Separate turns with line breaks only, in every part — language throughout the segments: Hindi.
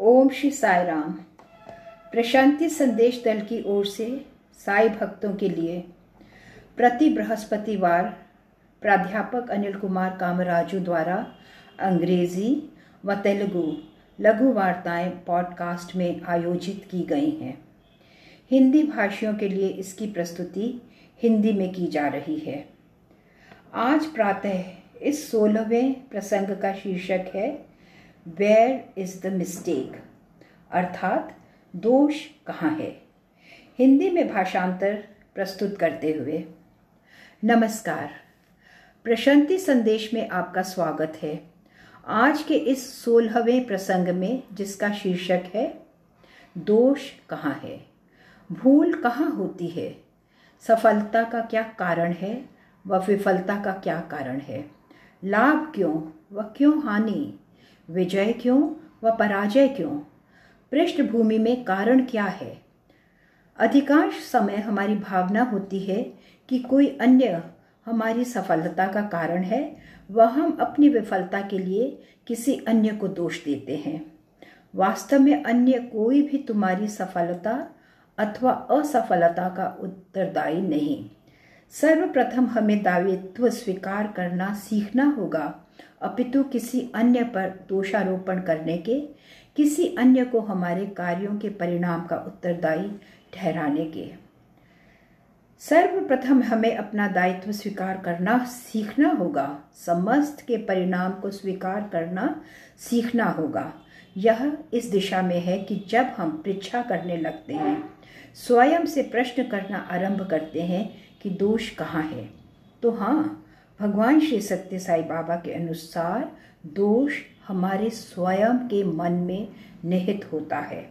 ओम श्री साई राम। प्रशांति संदेश दल की ओर से साई भक्तों के लिए प्रति बृहस्पतिवार प्राध्यापक अनिल कुमार कामराजू द्वारा अंग्रेज़ी व तेलुगु लघु वार्ताएँ पॉडकास्ट में आयोजित की गई हैं। हिंदी भाषियों के लिए इसकी प्रस्तुति हिंदी में की जा रही है। आज प्रातः इस सोलहवें प्रसंग का शीर्षक है वेयर इज़ द मिस्टेक अर्थात दोष कहाँ है? हिंदी में भाषांतर प्रस्तुत करते हुए। नमस्कार। प्रशांति संदेश में आपका स्वागत है। आज के इस सोलहवें प्रसंग में जिसका शीर्षक है, दोष कहाँ है? भूल कहाँ होती है? सफलता का क्या कारण है व विफलता का क्या कारण है? लाभ क्यों व क्यों हानि? विजय क्यों व पराजय क्यों? पृष्ठभूमि में कारण क्या है? अधिकांश समय हमारी भावना होती है कि कोई अन्य हमारी सफलता का कारण है वह हम अपनी विफलता के लिए किसी अन्य को दोष देते हैं। वास्तव में अन्य कोई भी तुम्हारी सफलता अथवा असफलता का उत्तरदायी नहीं। सर्वप्रथम हमें दायित्व स्वीकार करना सीखना होगा अपितु किसी अन्य पर दोषारोपण करने के, किसी अन्य को हमारे कार्यों के परिणाम का उत्तरदायी ठहराने के। सर्वप्रथम हमें अपना दायित्व स्वीकार करना सीखना होगा। समस्त के परिणाम को स्वीकार करना सीखना होगा। यह इस दिशा में है कि जब हम परीक्षा करने लगते हैं, स्वयं से प्रश्न करना आरंभ करते हैं कि दोष कहाँ है तो हाँ भगवान श्री सत्य साई बाबा के अनुसार दोष हमारे स्वयं के मन में निहित होता है।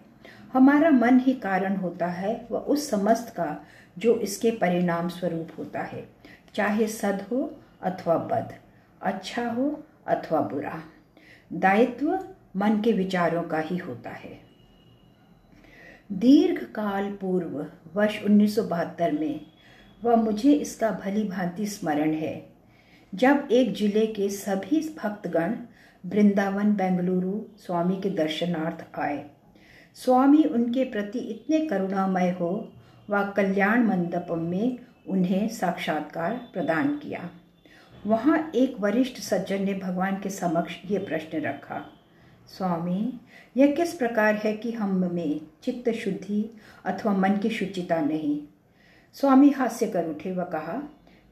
हमारा मन ही कारण होता है वह उस समस्त का जो इसके परिणाम स्वरूप होता है। चाहे सद हो अथवा बद अच्छा हो अथवा बुरा, दायित्व मन के विचारों का ही होता है। दीर्घ काल पूर्व, वर्ष उन्नीस सौ बहत्तर में, वह मुझे इसका भली भांति स्मरण है। जब एक ज़िले के सभी भक्तगण वृंदावन, बेंगलुरु स्वामी के दर्शनार्थ आए। स्वामी उनके प्रति इतने करुणामय हो व कल्याण मंडपम में उन्हें साक्षात्कार प्रदान किया। वहाँ एक वरिष्ठ सज्जन ने भगवान के समक्ष ये प्रश्न रखा, स्वामी, यह किस प्रकार है कि हम में चित्त शुद्धि अथवा मन की शुचिता नहीं? स्वामी हास्य कर उठे व कहा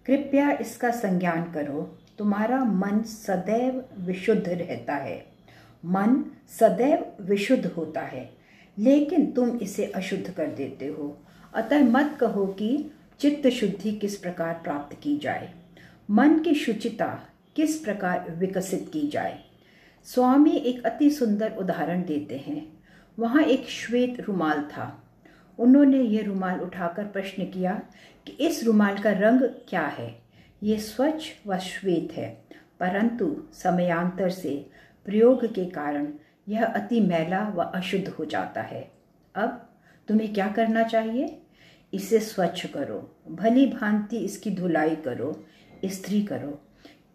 कृपया इसका संज्ञान करो। तुम्हारा मन सदैव विशुद्ध रहता है। मन सदैव विशुद्ध होता है, लेकिन तुम इसे अशुद्ध कर देते हो। अतः मत कहो कि चित्त शुद्धि किस प्रकार प्राप्त की जाए। मन की शुचिता किस प्रकार विकसित की जाए। स्वामी एक अति सुंदर उदाहरण देते हैं। वहाँ एक श्वेत रुमाल था। उन्होंने ये रुमाल उठाकर प्रश्न किया कि इस रुमाल का रंग क्या है? ये स्वच्छ व श्वेत है, परंतु समयांतर से प्रयोग के कारण यह अति मैला व अशुद्ध हो जाता है। अब तुम्हें क्या करना चाहिए? इसे स्वच्छ करो, भली भांति इसकी धुलाई करो स्त्री करो।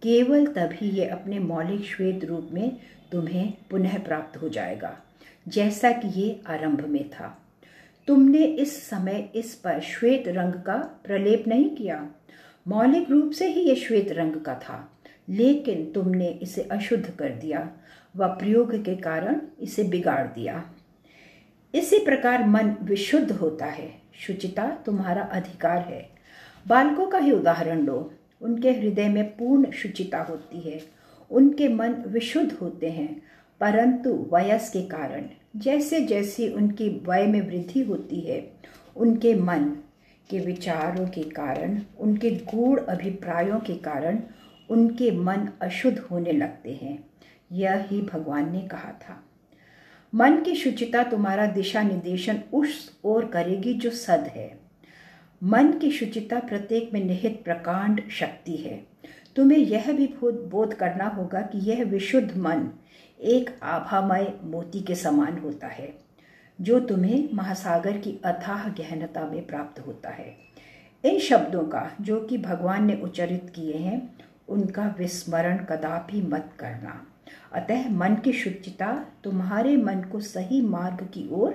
केवल तभी ये अपने मौलिक श्वेत रूप में तुम्हें पुनः प्राप्त हो जाएगा, जैसा कि ये आरंभ में था। तुमने इस समय इस पर श्वेत रंग का प्रलेप नहीं किया। मौलिक रूप से ही यह श्वेत रंग का था, लेकिन तुमने इसे अशुद्ध कर दिया व प्रयोग के कारण इसे बिगाड़ दिया। इसी प्रकार मन विशुद्ध होता है। शुचिता तुम्हारा अधिकार है। बालकों का ही उदाहरण लो। उनके हृदय में पूर्ण शुचिता होती है। उनके मन विशुद्ध होते हैं। परंतु वयस के कारण जैसे जैसे उनकी वय में वृद्धि होती है, उनके मन के विचारों के कारण, उनके गूढ़ अभिप्रायों के कारण, उनके मन अशुद्ध होने लगते हैं। यह ही भगवान ने कहा था। मन की शुचिता तुम्हारा दिशा निर्देशन उस ओर करेगी जो सद है। मन की शुचिता प्रत्येक में निहित प्रकांड शक्ति है। तुम्हें यह भी बोध करना होगा कि यह विशुद्ध मन एक आभामय मोती के समान होता है, जो तुम्हें महासागर की अथाह गहनता में प्राप्त होता है। इन शब्दों का, जो कि भगवान ने उच्चरित किए हैं, उनका विस्मरण कदापि मत करना। अतः मन की शुचिता तुम्हारे मन को सही मार्ग की ओर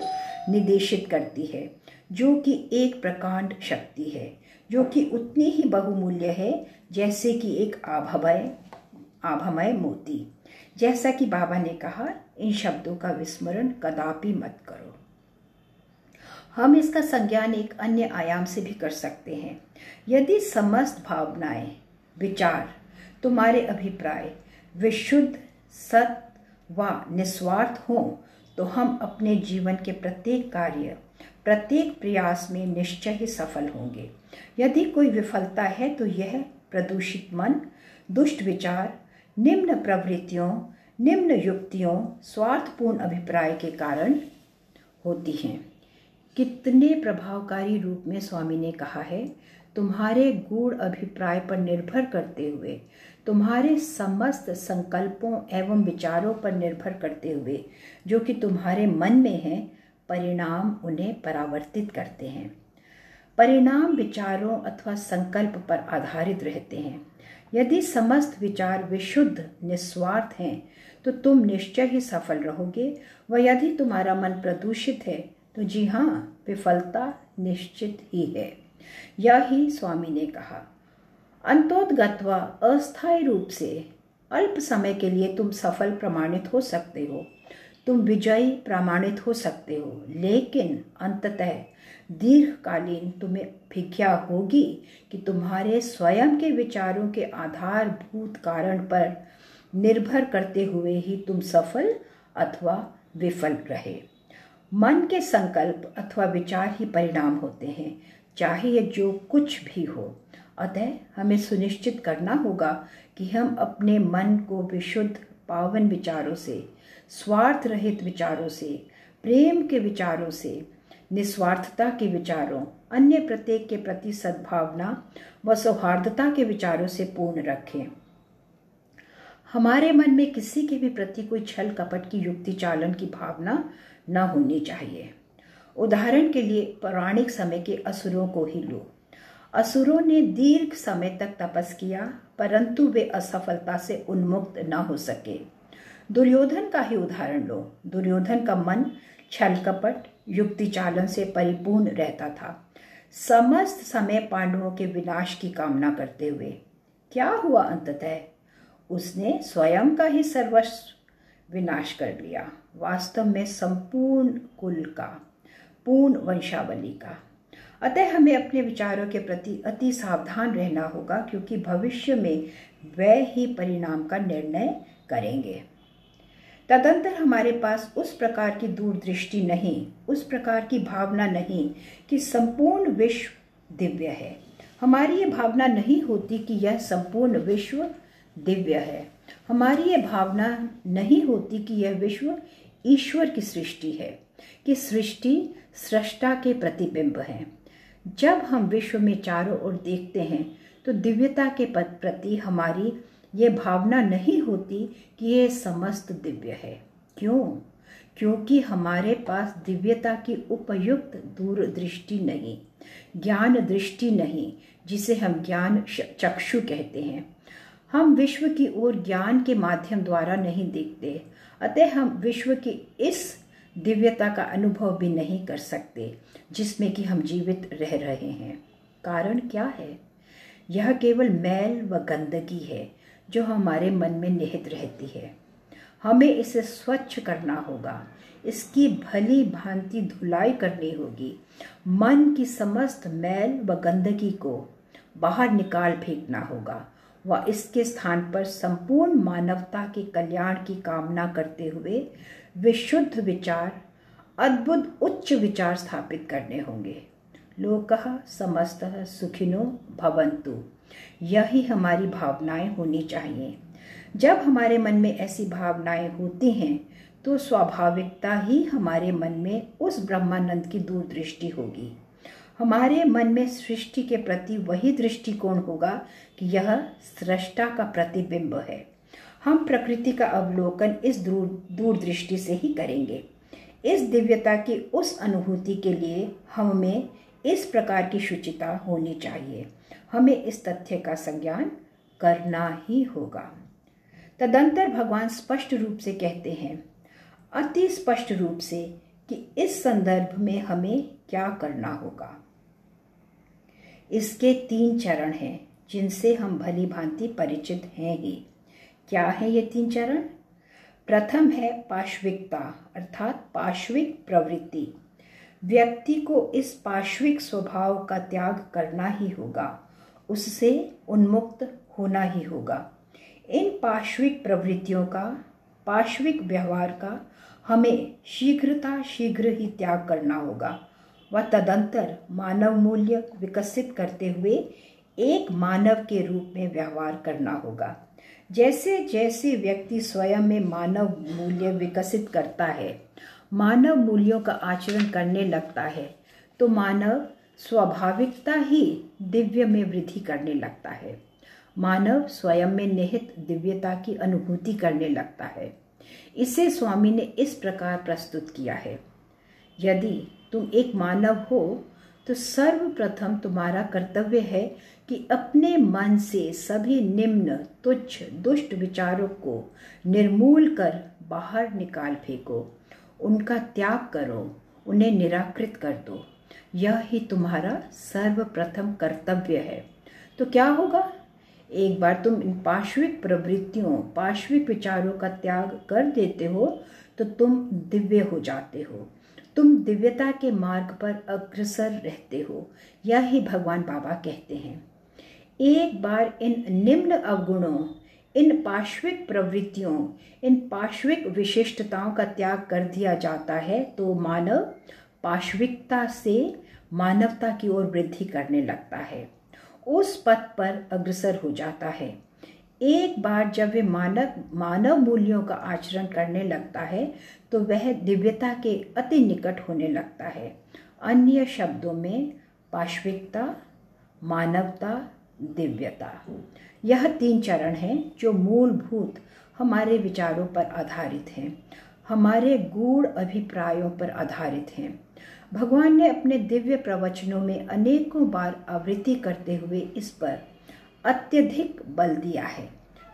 निर्देशित करती है, जो कि एक प्रकांड शक्ति है, जो कि उतनी ही बहुमूल्य है, जैसे कि एक आभमय आभमय मोती। जैसा कि बाबा ने कहा, इन शब्दों का विस्मरण कदापि मत करो। हम इसका संज्ञान एक अन्य आयाम से भी कर सकते हैं। यदि समस्त भावनाएँ, विचार, तुम्हारे अभिप्राय विशुद्ध सत व निस्वार्थ हों तो हम अपने जीवन के प्रत्येक कार्य, प्रत्येक प्रयास में निश्चय ही सफल होंगे। यदि कोई विफलता है तो यह प्रदूषित मन, दुष्ट विचार निम्न प्रवृत्तियों, निम्न युक्तियों, स्वार्थपूर्ण अभिप्राय के कारण होती हैं। कितने प्रभावकारी रूप में स्वामी ने कहा है, तुम्हारे गूढ़ अभिप्राय पर निर्भर करते हुए, तुम्हारे समस्त संकल्पों एवं विचारों पर निर्भर करते हुए, जो कि तुम्हारे मन में हैं, परिणाम उन्हें परावर्तित करते हैं। परिणाम विचारों अथवा संकल्प पर आधारित रहते हैं। यदि समस्त विचार विशुद्ध, निस्वार्थ हैं तो तुम निश्चय ही सफल रहोगे। व यदि तुम्हारा मन प्रदूषित है तो जी हाँ विफलता निश्चित ही है। यह ही स्वामी ने कहा। अंतोदगत्वा अस्थायी रूप से अल्प समय के लिए तुम सफल प्रमाणित हो सकते हो। तुम विजयी, प्रमाणित हो सकते हो, लेकिन अंततः दीर्घकालीन तुम्हें भिख्या होगी कि तुम्हारे स्वयं के विचारों के आधारभूत कारण पर निर्भर करते हुए ही तुम सफल अथवा विफल रहे। मन के संकल्प अथवा विचार ही परिणाम होते हैं, चाहे ये जो कुछ भी हो। अतः हमें सुनिश्चित करना होगा कि हम अपने मन को विशुद्ध पावन विचारों से, स्वार्थ रहित विचारों से, प्रेम के विचारों से निस्वार्थता के विचारों, अन्य प्रत्येक के प्रति सद्भावना व सौहार्दता के विचारों से पूर्ण रखें। हमारे मन में किसी के भी प्रति कोई छल कपट की युक्ति चालन की भावना न होनी चाहिए। उदाहरण के लिए पौराणिक समय के असुरों को ही लो। असुरों ने दीर्घ समय तक तपस किया, परंतु वे असफलता से उन्मुक्त न हो सके। दुर्योधन का ही उदाहरण लो। दुर्योधन का मन छल कपट युक्ति चालन से परिपूर्ण रहता था। समस्त समय पांडवों के विनाश की कामना करते हुए। क्या हुआ अंततः? उसने स्वयं का ही सर्वस्व विनाश कर लिया, वास्तव में संपूर्ण कुल का, पूर्ण वंशावली का। अतः हमें अपने विचारों के प्रति अति सावधान रहना होगा, क्योंकि भविष्य में वह ही परिणाम का निर्णय करेंगे। तदंतर हमारे पास उस प्रकार की दूरदृष्टि नहीं, उस प्रकार की भावना नहीं कि संपूर्ण विश्व दिव्य है। हमारी ये भावना नहीं होती कि यह संपूर्ण विश्व दिव्य है। हमारी ये भावना नहीं होती कि यह विश्व ईश्वर की सृष्टि है, कि सृष्टि सृष्टा के प्रतिबिंब है। जब हम विश्व में चारों ओर देखते हैं तो दिव्यता के प्रति हमारी ये भावना नहीं होती कि ये समस्त दिव्य है। क्यों? क्योंकि हमारे पास दिव्यता की उपयुक्त दूरदृष्टि नहीं, ज्ञान दृष्टि नहीं, जिसे हम ज्ञान चक्षु कहते हैं। हम विश्व की ओर ज्ञान के माध्यम द्वारा नहीं देखते, अतः हम विश्व की इस दिव्यता का अनुभव भी नहीं कर सकते, जिसमें कि हम जीवित रह रहे हैं। कारण क्या है? यह केवल मैल व गंदगी है जो हमारे मन में निहित रहती है। हमें इसे स्वच्छ करना होगा। इसकी भली भांति धुलाई करनी होगी। मन की समस्त मैल व गंदगी को बाहर निकाल फेंकना होगा व इसके स्थान पर संपूर्ण मानवता के कल्याण की कामना करते हुए विशुद्ध विचार, अद्भुत उच्च विचार स्थापित करने होंगे। लोक समस्त सुखिनो भवंतु यही हमारी भावनाएँ होनी चाहिए। जब हमारे मन में ऐसी भावनाएँ होती हैं तो स्वाभाविकता ही हमारे मन में उस ब्रह्मानंद की दूरदृष्टि होगी। हमारे मन में सृष्टि के प्रति वही दृष्टिकोण होगा कि यह सृष्टा का प्रतिबिंब है। हम प्रकृति का अवलोकन इस दूर, दूरदृष्टि से ही करेंगे। इस दिव्यता की उस अनुभूति के लिए हमें इस प्रकार की शुचिता होनी चाहिए। हमें इस तथ्य का संज्ञान करना ही होगा। तदंतर भगवान स्पष्ट रूप से कहते हैं, अति स्पष्ट रूप से कि इस संदर्भ में हमें क्या करना होगा। इसके तीन चरण हैं, जिनसे हम भली भांति परिचित हैं ही। क्या है ये तीन चरण? प्रथम है पाश्विकता, अर्थात पाश्विक प्रवृत्ति। व्यक्ति को इस पार्श्विक स्वभाव का त्याग करना ही होगा। उससे उन्मुक्त होना ही होगा। इन पार्श्विक प्रवृत्तियों का, पार्श्विक व्यवहार का हमें शीघ्रता शीघ्र ही त्याग करना होगा। व तदंतर मानव मूल्य विकसित करते हुए एक मानव के रूप में व्यवहार करना होगा। जैसे जैसे व्यक्ति स्वयं में मानव मूल्य विकसित करता है मानव मूल्यों का आचरण करने लगता है तो मानव स्वाभाविकता ही दिव्य में वृद्धि करने लगता है। मानव स्वयं में निहित दिव्यता की अनुभूति करने लगता है। इसे स्वामी ने इस प्रकार प्रस्तुत किया है। यदि तुम एक मानव हो तो सर्वप्रथम तुम्हारा कर्तव्य है कि अपने मन से सभी निम्न, तुच्छ, दुष्ट विचारों को निर्मूल कर बाहर निकाल फेंको। उनका त्याग करो, उन्हें निराकृत कर दो। यह ही तुम्हारा सर्वप्रथम कर्तव्य है। तो क्या होगा? एक बार तुम इन पाश्विक प्रवृत्तियों, पाश्विक विचारों का त्याग कर देते हो तो तुम दिव्य हो जाते हो। तुम दिव्यता के मार्ग पर अग्रसर रहते हो। यह ही भगवान बाबा कहते हैं। एक बार इन निम्न अवगुणों इन पार्श्विक प्रवृत्तियों, इन पार्श्विक विशिष्टताओं का त्याग कर दिया जाता है तो मानव पाश्विकता से मानवता की ओर वृद्धि करने लगता है। उस पथ पर अग्रसर हो जाता है। एक बार जब वे मानव मानव मूल्यों का आचरण करने लगता है तो वह दिव्यता के अति निकट होने लगता है। अन्य शब्दों में पाश्विकता मानवता दिव्यता। यह तीन चरण हैं जो मूलभूत हमारे विचारों पर आधारित हैं। हमारे गूढ़ अभिप्रायों पर आधारित हैं। भगवान ने अपने दिव्य प्रवचनों में अनेकों बार आवृत्ति करते हुए इस पर अत्यधिक बल दिया है।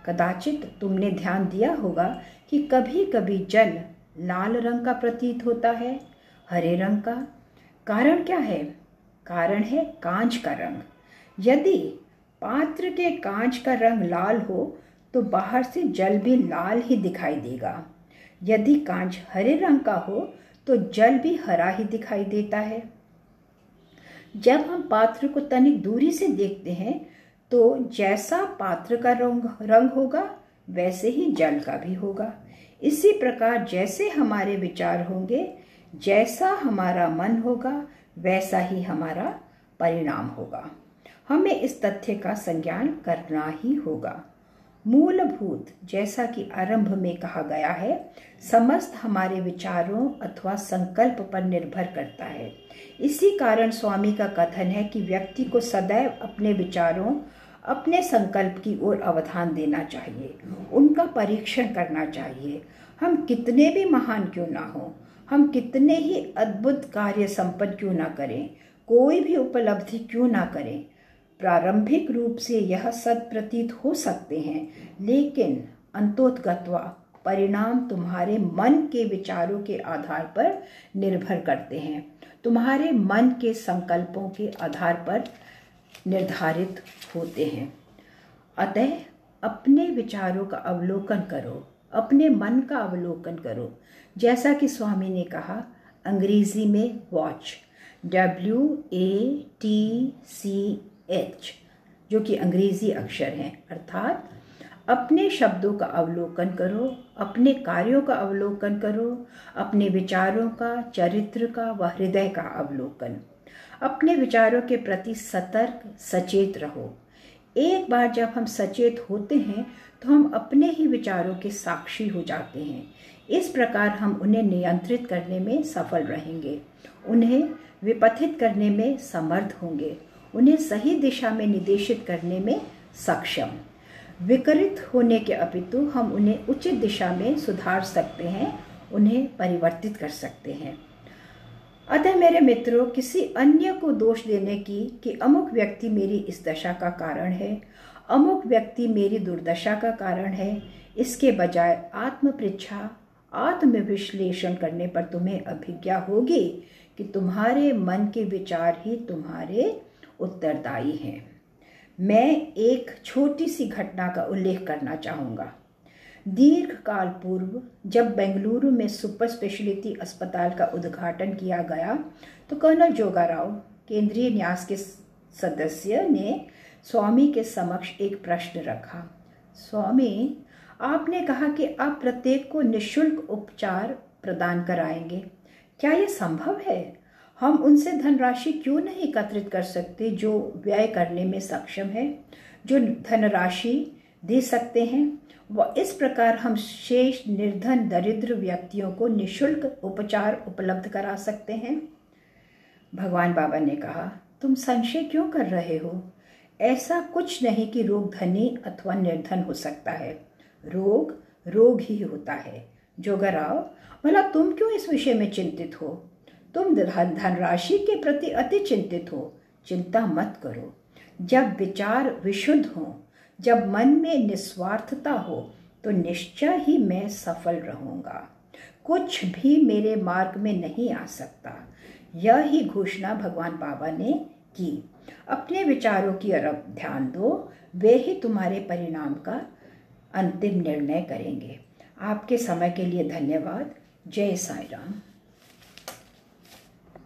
कदाचित तुमने ध्यान दिया होगा कि कभी कभी जल लाल रंग का प्रतीत होता है, हरे रंग का। कारण क्या है? कारण है कांच का रंग। यदि पात्र के कांच का रंग लाल हो तो बाहर से जल भी लाल ही दिखाई देगा। यदि कांच हरे रंग का हो तो जल भी हरा ही दिखाई देता है। जब हम पात्र को तनिक दूरी से देखते हैं तो जैसा पात्र का रंग रंग होगा, वैसे ही जल का भी होगा। इसी प्रकार जैसे हमारे विचार होंगे, जैसा हमारा मन होगा, वैसा ही हमारा परिणाम होगा। हमें इस तथ्य का संज्ञान करना ही होगा। मूलभूत, जैसा कि आरंभ में कहा गया है, समस्त हमारे विचारों अथवा संकल्प पर निर्भर करता है। इसी कारण स्वामी का कथन है कि व्यक्ति को सदैव अपने विचारों, अपने संकल्प की ओर अवधान देना चाहिए, उनका परीक्षण करना चाहिए। हम कितने भी महान क्यों ना हो, हम कितने ही अद्भुत कार्य संपन्न क्यों ना करें, कोई भी उपलब्धि क्यों ना करें प्रारंभिक रूप से यह सद प्रतीत हो सकते हैं, लेकिन अंतोत्गत्वा परिणाम तुम्हारे मन के विचारों के आधार पर निर्भर करते हैं। तुम्हारे मन के संकल्पों के आधार पर निर्धारित होते हैं। अतः अपने विचारों का अवलोकन करो, अपने मन का अवलोकन करो। जैसा कि स्वामी ने कहा, अंग्रेज़ी में watch W A T C H जो कि अंग्रेज़ी अक्षर हैं, अर्थात अपने शब्दों का अवलोकन करो, अपने कार्यों का अवलोकन करो, अपने विचारों का, चरित्र का व हृदय का अवलोकन। अपने विचारों के प्रति सतर्क, सचेत रहो। एक बार जब हम सचेत होते हैं तो हम अपने ही विचारों के साक्षी हो जाते हैं। इस प्रकार हम उन्हें नियंत्रित करने में सफल रहेंगे। उन्हें विपथित करने में समर्थ होंगे। उन्हें सही दिशा में निर्देशित करने में सक्षम। विकरित होने के अपितु हम उन्हें उचित दिशा में सुधार सकते हैं, उन्हें परिवर्तित कर सकते हैं। अतः मेरे मित्रों, किसी अन्य को दोष देने की कि अमुक व्यक्ति मेरी इस दशा का कारण है, अमुक व्यक्ति मेरी दुर्दशा का कारण है, इसके बजाय आत्म परीक्षा आत्म विश्लेषण करने पर तुम्हें अभिज्ञा होगी कि तुम्हारे मन के विचार ही तुम्हारे उत्तरदायी हैं। मैं एक छोटी सी घटना का उल्लेख करना चाहूँगा। दीर्घ काल पूर्व जब बेंगलुरु में सुपर स्पेशलिटी अस्पताल का उद्घाटन किया गया तो कर्नल जोगाराव, केंद्रीय न्यास के सदस्य ने स्वामी के समक्ष एक प्रश्न रखा। स्वामी, आपने कहा कि आप प्रत्येक को निशुल्क उपचार प्रदान कराएँगे। क्या यह संभव है? हम उनसे धनराशि क्यों नहीं एकत्रित कर सकते जो व्यय करने में सक्षम है, जो धनराशि दे सकते हैं? व इस प्रकार हम शेष निर्धन दरिद्र व्यक्तियों को निशुल्क उपचार उपलब्ध करा सकते हैं। भगवान बाबा ने कहा, तुम संशय क्यों कर रहे हो? ऐसा कुछ नहीं कि रोग धनी अथवा निर्धन हो सकता है। रोग रोग ही होता है। जोगराव, भला तुम क्यों इस विषय में चिंतित हो? तुम धनराशि के प्रति अति चिंतित हो। चिंता मत करो। जब विचार विशुद्ध हो, जब मन में निस्वार्थता हो तो निश्चय ही मैं सफल रहूँगा। कुछ भी मेरे मार्ग में नहीं आ सकता। यह ही घोषणा भगवान बाबा ने की। अपने विचारों की तरफ़ ध्यान दो। वे ही तुम्हारे परिणाम का अंतिम निर्णय करेंगे। आपके समय के लिए धन्यवाद। जय साई राम